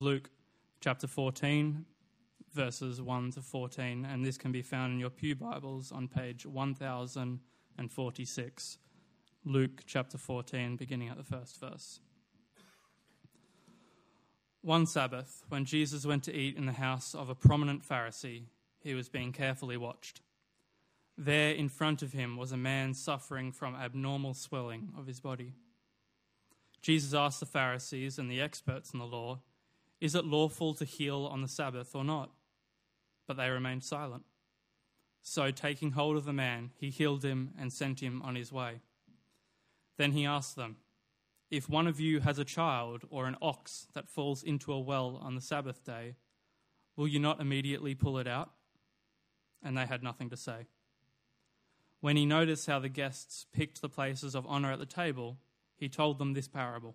Luke chapter 14, verses 1 to 14, and this can be found in your Pew Bibles on page 1046. Luke chapter 14, beginning at the first verse. One Sabbath, when Jesus went to eat in the house of a prominent Pharisee, he was being carefully watched. There in front of him was a man suffering from abnormal swelling of his body. Jesus asked the Pharisees and the experts in the law, Is it lawful to heal on the Sabbath or not? But they remained silent. So, taking hold of the man, he healed him and sent him on his way. Then he asked them, If one of you has a child or an ox that falls into a well on the Sabbath day, will you not immediately pull it out? And they had nothing to say. When he noticed how the guests picked the places of honor at the table, he told them this parable.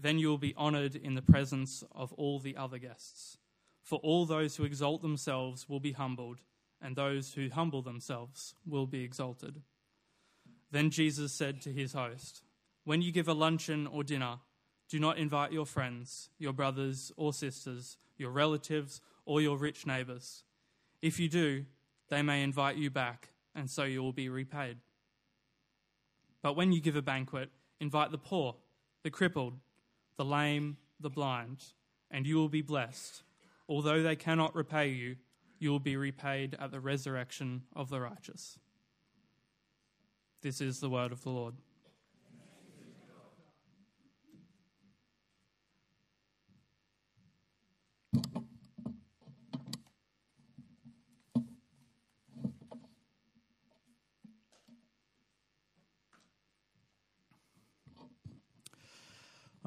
Then you will be honored in the presence of all the other guests. For all those who exalt themselves will be humbled, and those who humble themselves will be exalted. Then Jesus said to his host, When you give a luncheon or dinner, do not invite your friends, your brothers or sisters, your relatives, or your rich neighbors. If you do, they may invite you back and so you will be repaid. But when you give a banquet, invite the poor, the crippled, the lame, the blind, and you will be blessed. Although they cannot repay you, you will be repaid at the resurrection of the righteous. This is the word of the Lord.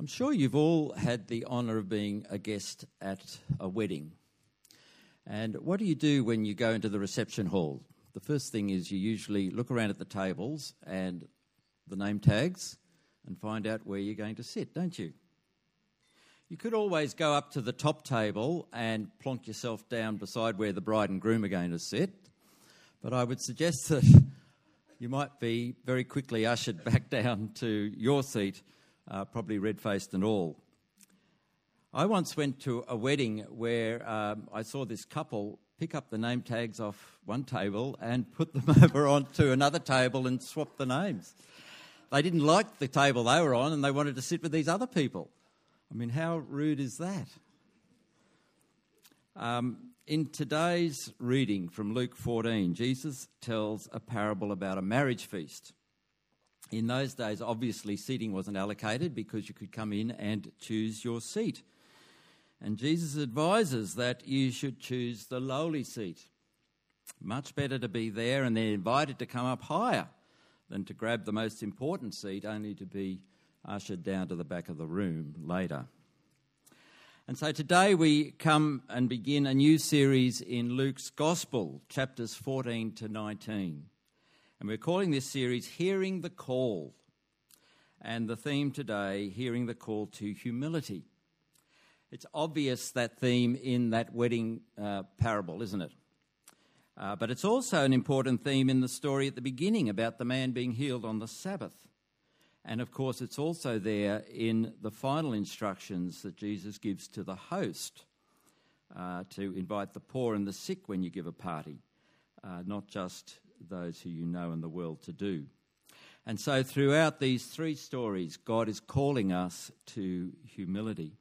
I'm sure you've all had the honour of being a guest at a wedding. And what do you do when you go into the reception hall? The first thing is you usually look around at the tables and the name tags and find out where you're going to sit, don't you? You could always go up to the top table and plonk yourself down beside where the bride and groom are going to sit, but I would suggest that you might be very quickly ushered back down to your seat uh, probably red faced and all. I once went to a wedding where um, I saw this couple pick up the name tags off one table and put them over onto another table and swap the names. They didn't like the table they were on and they wanted to sit with these other people. I mean, how rude is that? Um, in today's reading from Luke 14, Jesus tells a parable about a marriage feast. In those days, obviously, seating wasn't allocated because you could come in and choose your seat. And Jesus advises that you should choose the lowly seat. Much better to be there and then invited to come up higher than to grab the most important seat only to be ushered down to the back of the room later. And so today we come and begin a new series in Luke's Gospel, chapters 14 to 19. And we're calling this series Hearing the Call. And the theme today, Hearing the Call to Humility. It's obvious that theme in that wedding uh, parable, isn't it? Uh, but it's also an important theme in the story at the beginning about the man being healed on the Sabbath. And of course, it's also there in the final instructions that Jesus gives to the host uh, to invite the poor and the sick when you give a party, uh, not just those who you know in the world to do. And so, throughout these three stories, God is calling us to humility.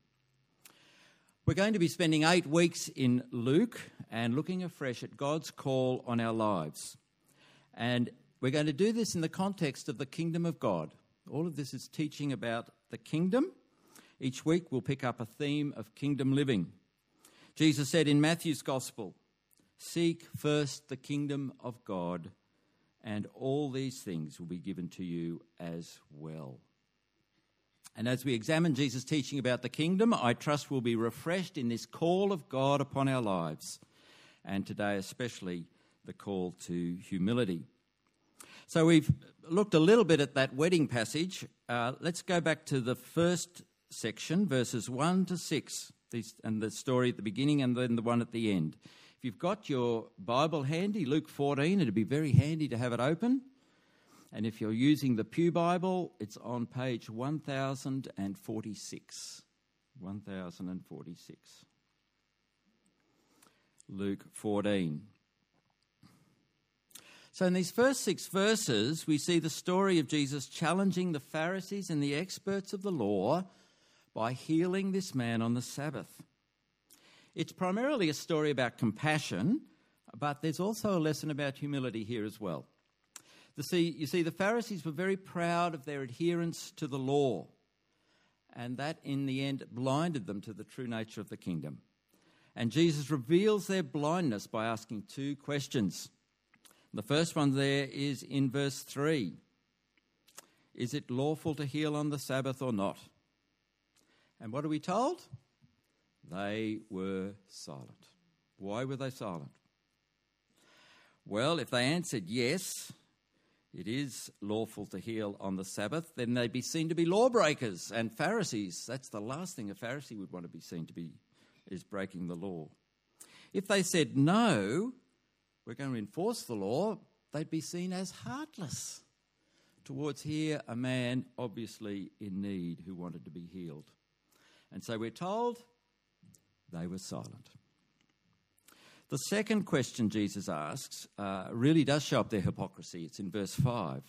We're going to be spending eight weeks in Luke and looking afresh at God's call on our lives. And we're going to do this in the context of the kingdom of God. All of this is teaching about the kingdom. Each week we'll pick up a theme of kingdom living. Jesus said in Matthew's gospel, Seek first the kingdom of God, and all these things will be given to you as well. And as we examine Jesus' teaching about the kingdom, I trust we'll be refreshed in this call of God upon our lives. And today, especially, the call to humility. So we've looked a little bit at that wedding passage. Uh, let's go back to the first section, verses 1 to 6, these, and the story at the beginning and then the one at the end. If you've got your Bible handy, Luke 14, it'd be very handy to have it open. And if you're using the Pew Bible, it's on page 1046. 1046. Luke 14. So, in these first six verses, we see the story of Jesus challenging the Pharisees and the experts of the law by healing this man on the Sabbath. It's primarily a story about compassion, but there's also a lesson about humility here as well. The see, you see, the Pharisees were very proud of their adherence to the law, and that in the end blinded them to the true nature of the kingdom. And Jesus reveals their blindness by asking two questions. The first one there is in verse 3 Is it lawful to heal on the Sabbath or not? And what are we told? They were silent. Why were they silent? Well, if they answered yes, it is lawful to heal on the Sabbath, then they'd be seen to be lawbreakers and Pharisees. That's the last thing a Pharisee would want to be seen to be, is breaking the law. If they said no, we're going to enforce the law, they'd be seen as heartless towards here a man obviously in need who wanted to be healed. And so we're told they were silent. The second question Jesus asks uh, really does show up their hypocrisy. It's in verse 5.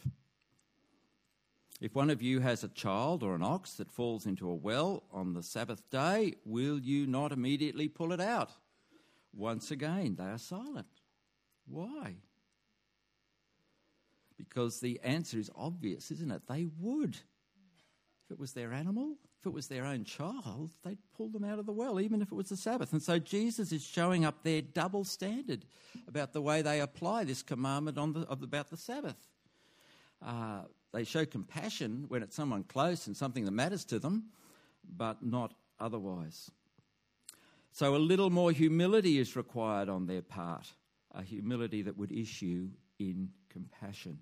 If one of you has a child or an ox that falls into a well on the Sabbath day, will you not immediately pull it out? Once again, they are silent. Why? Because the answer is obvious, isn't it? They would. If it was their animal, if it was their own child, they'd pull them out of the well, even if it was the Sabbath. And so Jesus is showing up their double standard about the way they apply this commandment on the, about the Sabbath. Uh, they show compassion when it's someone close and something that matters to them, but not otherwise. So a little more humility is required on their part, a humility that would issue in compassion.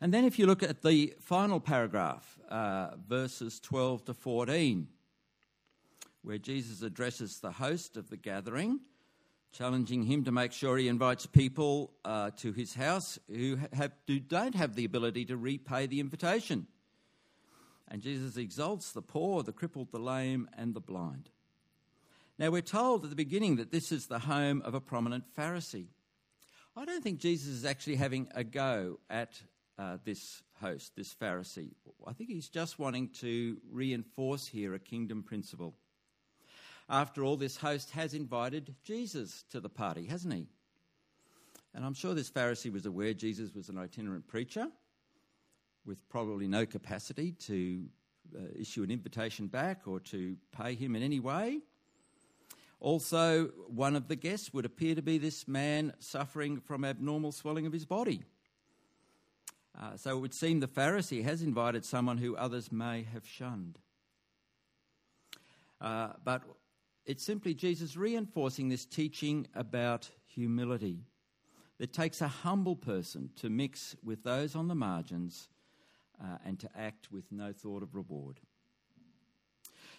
And then if you look at the final paragraph, uh, verses 12 to 14, where Jesus addresses the host of the gathering, challenging him to make sure he invites people uh, to his house who, have, who don't have the ability to repay the invitation. And Jesus exalts the poor, the crippled, the lame, and the blind. Now, we're told at the beginning that this is the home of a prominent Pharisee. I don't think Jesus is actually having a go at uh, this host, this Pharisee. I think he's just wanting to reinforce here a kingdom principle. After all, this host has invited Jesus to the party, hasn't he? And I'm sure this Pharisee was aware Jesus was an itinerant preacher with probably no capacity to uh, issue an invitation back or to pay him in any way. Also, one of the guests would appear to be this man suffering from abnormal swelling of his body. Uh, so it would seem the Pharisee has invited someone who others may have shunned. Uh, but it's simply Jesus reinforcing this teaching about humility. It takes a humble person to mix with those on the margins uh, and to act with no thought of reward.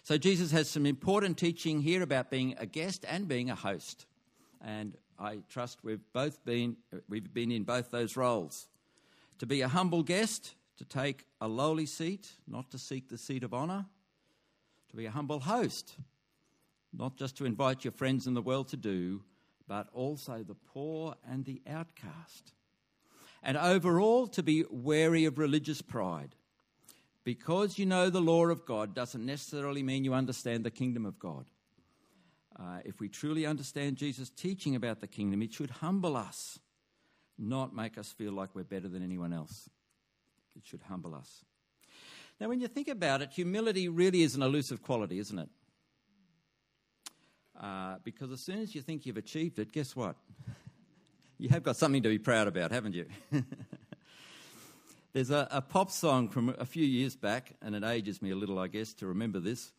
So Jesus has some important teaching here about being a guest and being a host. And I trust we've both been we've been in both those roles to be a humble guest, to take a lowly seat, not to seek the seat of honour, to be a humble host, not just to invite your friends in the world to do, but also the poor and the outcast. And overall, to be wary of religious pride. Because you know the law of God doesn't necessarily mean you understand the kingdom of God. Uh, if we truly understand Jesus' teaching about the kingdom, it should humble us not make us feel like we're better than anyone else. It should humble us. Now, when you think about it, humility really is an elusive quality, isn't it? Uh, because as soon as you think you've achieved it, guess what? you have got something to be proud about, haven't you? There's a, a, pop song from a few years back, and it ages me a little, I guess, to remember this.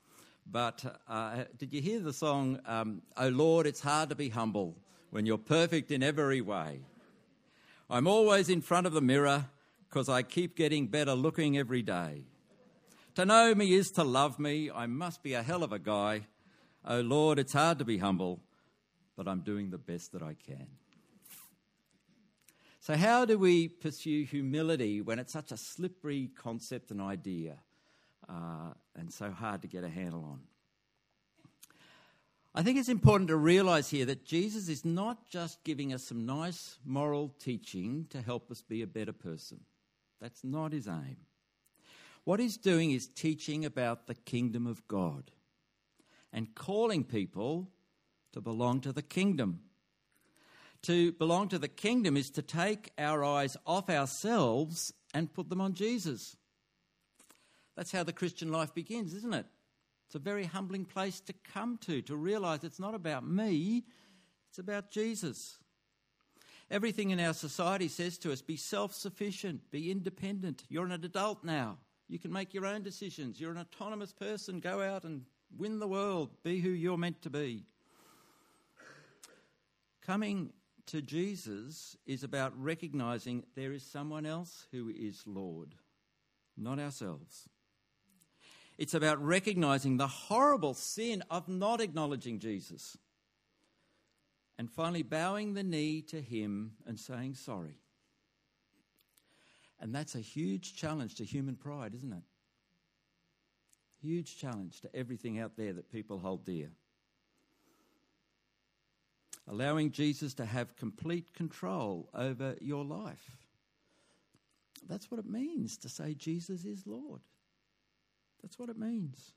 But uh, did you hear the song, um, Oh Lord, it's hard to be humble when you're perfect in every way? I'm always in front of the mirror because I keep getting better looking every day. To know me is to love me. I must be a hell of a guy. Oh Lord, it's hard to be humble, but I'm doing the best that I can. So, how do we pursue humility when it's such a slippery concept and idea uh, and so hard to get a handle on? I think it's important to realize here that Jesus is not just giving us some nice moral teaching to help us be a better person. That's not his aim. What he's doing is teaching about the kingdom of God and calling people to belong to the kingdom. To belong to the kingdom is to take our eyes off ourselves and put them on Jesus. That's how the Christian life begins, isn't it? It's a very humbling place to come to, to realize it's not about me, it's about Jesus. Everything in our society says to us be self sufficient, be independent. You're an adult now. You can make your own decisions. You're an autonomous person. Go out and win the world. Be who you're meant to be. Coming to Jesus is about recognizing there is someone else who is Lord, not ourselves. It's about recognizing the horrible sin of not acknowledging Jesus. And finally, bowing the knee to Him and saying sorry. And that's a huge challenge to human pride, isn't it? Huge challenge to everything out there that people hold dear allowing Jesus to have complete control over your life. That's what it means to say Jesus is Lord. That's what it means.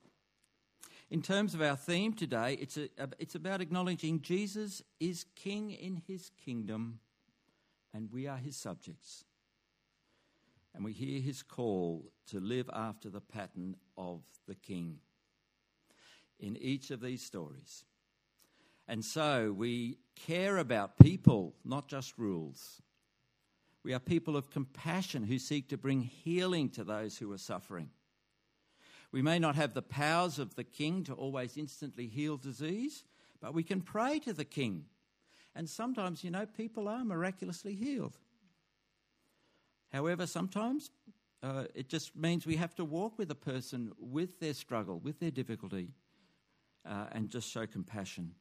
In terms of our theme today, it's, a, it's about acknowledging Jesus is king in his kingdom and we are his subjects. And we hear his call to live after the pattern of the king. In each of these stories, and so we care about people, not just rules. We are people of compassion who seek to bring healing to those who are suffering. We may not have the powers of the king to always instantly heal disease, but we can pray to the king. And sometimes, you know, people are miraculously healed. However, sometimes uh, it just means we have to walk with a person with their struggle, with their difficulty, uh, and just show compassion.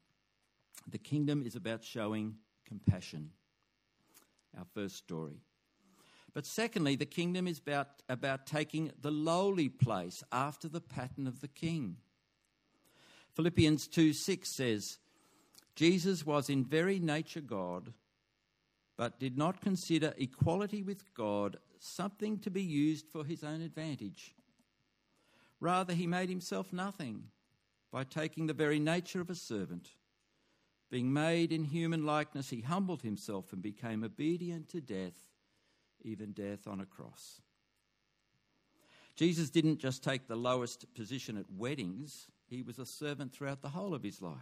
The kingdom is about showing compassion. Our first story. But secondly, the kingdom is about, about taking the lowly place after the pattern of the king. Philippians 2 6 says, Jesus was in very nature God, but did not consider equality with God something to be used for his own advantage. Rather, he made himself nothing by taking the very nature of a servant being made in human likeness, he humbled himself and became obedient to death, even death on a cross. Jesus didn't just take the lowest position at weddings, he was a servant throughout the whole of his life.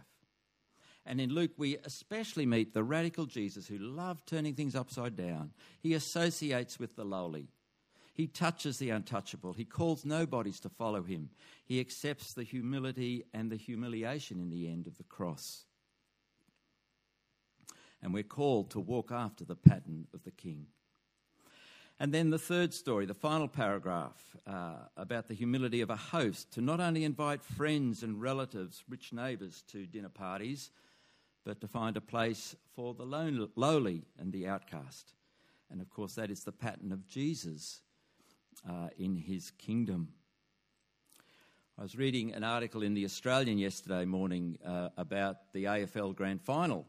And in Luke, we especially meet the radical Jesus who loved turning things upside down. He associates with the lowly. He touches the untouchable. He calls nobodies to follow him. He accepts the humility and the humiliation in the end of the cross and we're called to walk after the pattern of the king. And then the third story, the final paragraph uh, about the humility of a host to not only invite friends and relatives, rich neighbours to dinner parties, but to find a place for the lowly and the outcast. And of course, that is the pattern of Jesus uh, in his kingdom. I was reading an article in The Australian yesterday morning uh, about the AFL Grand Final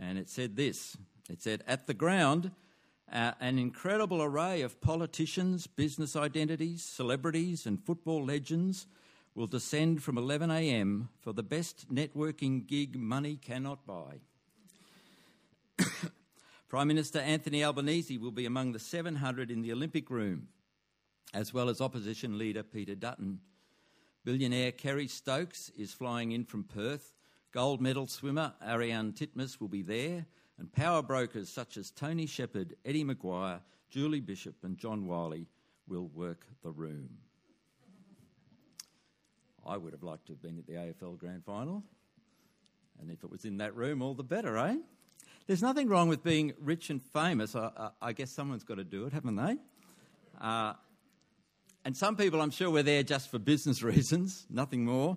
and it said this it said, At the ground, uh, an incredible array of politicians, business identities, celebrities, and football legends will descend from 11am for the best networking gig money cannot buy. Prime Minister Anthony Albanese will be among the 700 in the Olympic room, as well as opposition leader Peter Dutton. Billionaire Kerry Stokes is flying in from Perth Gold medal swimmer Ariarne Titmus will be there, and power brokers such as Tony Shepherd, Eddie McGuire, Julie Bishop and John Wylie will work the room. I would have liked to have been at the AFL Grand Final, and if it was in that room, all the better, eh? There's nothing wrong with being rich and famous. I, I, I guess someone's got to do it, haven't they? Uh, and some people, I'm sure, were there just for business reasons, nothing more.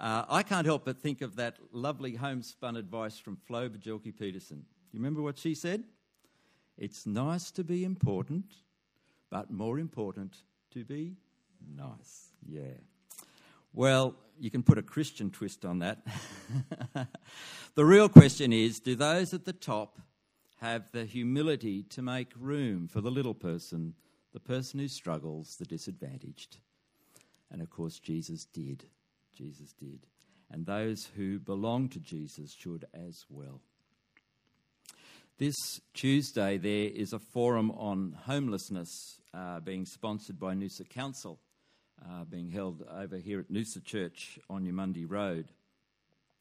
Uh, I can't help but think of that lovely homespun advice from Flo Bjelke-Petersen. You remember what she said? It's nice to be important, but more important to be nice. Yeah. Well, you can put a Christian twist on that. the real question is do those at the top have the humility to make room for the little person, the person who struggles, the disadvantaged? And of course, Jesus did. Jesus did. And those who belong to Jesus should as well. This Tuesday, there is a forum on homelessness uh, being sponsored by Noosa Council, uh, being held over here at Noosa Church on Eumundi Road.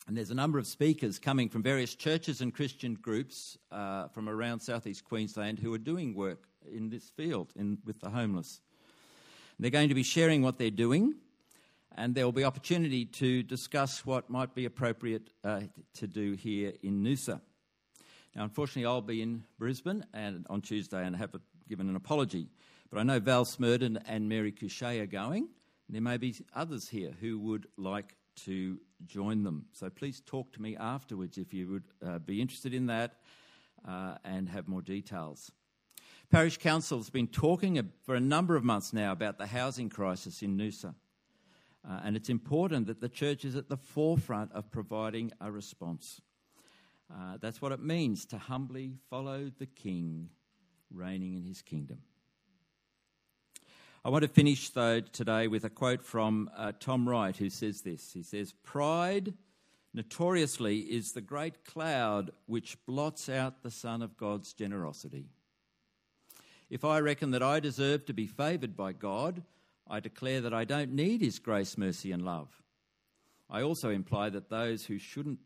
And there's a number of speakers coming from various churches and Christian groups uh, from around southeast Queensland who are doing work in this field in, with the homeless. They're going to be sharing what they're doing, and there will be opportunity to discuss what might be appropriate uh, to do here in Noosa. Now, unfortunately, I'll be in Brisbane and on Tuesday and have given an apology. But I know Val Smurden and Mary Couchet are going. There may be others here who would like to join them. So please talk to me afterwards if you would uh, be interested in that uh, and have more details. Parish Council has been talking for a number of months now about the housing crisis in Noosa. Uh, and it's important that the church is at the forefront of providing a response. Uh, that's what it means to humbly follow the King reigning in his kingdom. I want to finish, though, today with a quote from uh, Tom Wright, who says this. He says, Pride, notoriously, is the great cloud which blots out the sun of God's generosity. If I reckon that I deserve to be favoured by God, I declare that I don't need his grace, mercy, and love. I also imply that those who shouldn't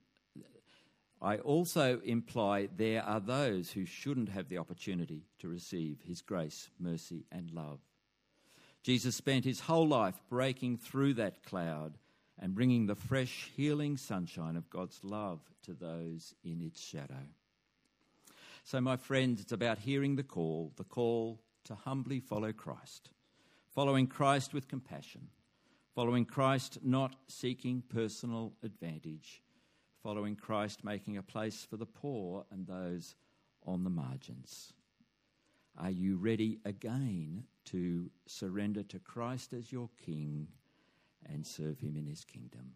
I also imply there are those who shouldn't have the opportunity to receive his grace, mercy, and love. Jesus spent his whole life breaking through that cloud and bringing the fresh, healing sunshine of God's love to those in its shadow. So, my friends, it's about hearing the call, the call to humbly follow Christ, following Christ with compassion, following Christ not seeking personal advantage following Christ making a place for the poor and those on the margins. Are you ready again to surrender to Christ as your King and serve him in his kingdom?